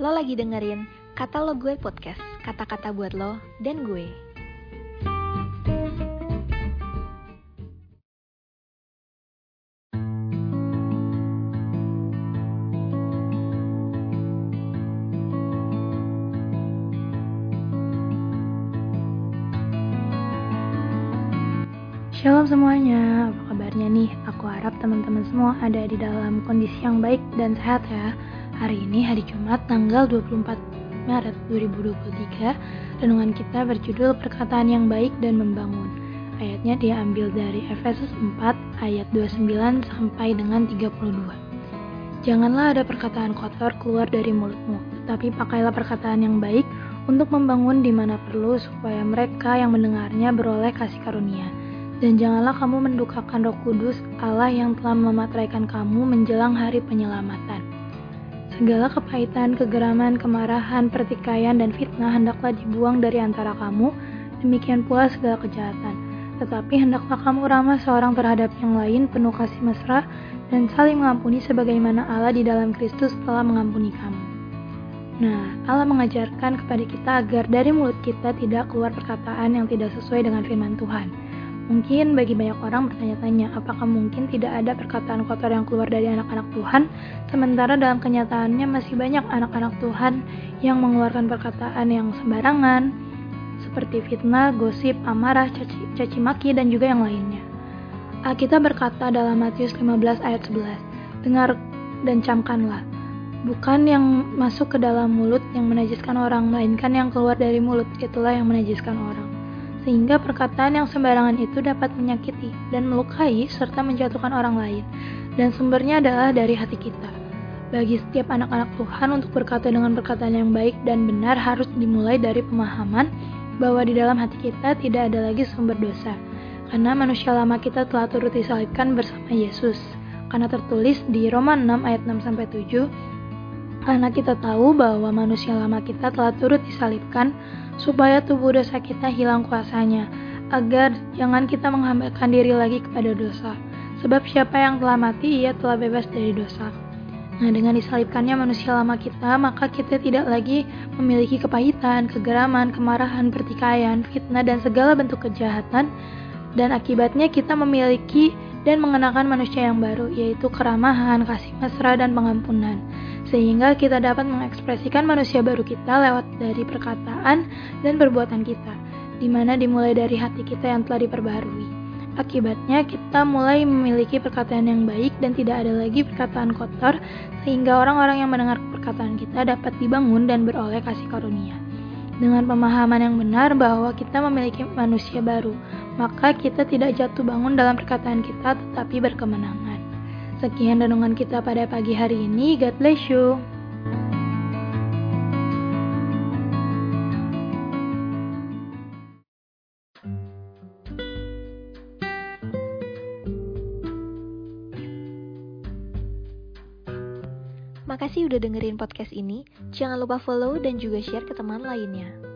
Lo lagi dengerin Kata Lo Gue Podcast, kata-kata buat lo dan gue. Shalom semuanya, apa kabarnya nih? Aku harap teman-teman semua ada di dalam kondisi yang baik dan sehat ya. Hari ini hari Jumat tanggal 24 Maret 2023. Renungan kita berjudul Perkataan yang Baik dan Membangun. Ayatnya diambil dari Efesus 4 ayat 29 sampai dengan 32. Janganlah ada perkataan kotor keluar dari mulutmu, tetapi pakailah perkataan yang baik untuk membangun di mana perlu supaya mereka yang mendengarnya beroleh kasih karunia dan janganlah kamu mendukakan roh kudus Allah yang telah memateraikan kamu menjelang hari penyelamatan. Segala kepahitan, kegeraman, kemarahan, pertikaian, dan fitnah hendaklah dibuang dari antara kamu, demikian pula segala kejahatan. Tetapi hendaklah kamu ramah seorang terhadap yang lain, penuh kasih mesra, dan saling mengampuni sebagaimana Allah di dalam Kristus telah mengampuni kamu. Nah, Allah mengajarkan kepada kita agar dari mulut kita tidak keluar perkataan yang tidak sesuai dengan firman Tuhan Mungkin bagi banyak orang bertanya-tanya, apakah mungkin tidak ada perkataan kotor yang keluar dari anak-anak Tuhan, sementara dalam kenyataannya masih banyak anak-anak Tuhan yang mengeluarkan perkataan yang sembarangan, seperti fitnah, gosip, amarah, caci, caci maki, dan juga yang lainnya. Alkitab berkata dalam Matius 15 ayat 11, Dengar dan camkanlah, bukan yang masuk ke dalam mulut yang menajiskan orang, melainkan yang keluar dari mulut, itulah yang menajiskan orang sehingga perkataan yang sembarangan itu dapat menyakiti dan melukai serta menjatuhkan orang lain, dan sumbernya adalah dari hati kita. Bagi setiap anak-anak Tuhan untuk berkata dengan perkataan yang baik dan benar harus dimulai dari pemahaman bahwa di dalam hati kita tidak ada lagi sumber dosa, karena manusia lama kita telah turut disalibkan bersama Yesus. Karena tertulis di Roma 6 ayat 6 sampai 7, karena kita tahu bahwa manusia lama kita telah turut disalibkan supaya tubuh dosa kita hilang kuasanya, agar jangan kita menghambakan diri lagi kepada dosa. Sebab siapa yang telah mati, ia telah bebas dari dosa. Nah, dengan disalibkannya manusia lama kita, maka kita tidak lagi memiliki kepahitan, kegeraman, kemarahan, pertikaian, fitnah, dan segala bentuk kejahatan. Dan akibatnya kita memiliki dan mengenakan manusia yang baru, yaitu keramahan, kasih mesra, dan pengampunan. Sehingga kita dapat mengekspresikan manusia baru kita lewat dari perkataan dan perbuatan kita, di mana dimulai dari hati kita yang telah diperbarui. Akibatnya, kita mulai memiliki perkataan yang baik dan tidak ada lagi perkataan kotor, sehingga orang-orang yang mendengar perkataan kita dapat dibangun dan beroleh kasih karunia dengan pemahaman yang benar bahwa kita memiliki manusia baru, maka kita tidak jatuh bangun dalam perkataan kita tetapi berkemenangan. Sekian renungan kita pada pagi hari ini. God bless you. Makasih udah dengerin podcast ini. Jangan lupa follow dan juga share ke teman lainnya.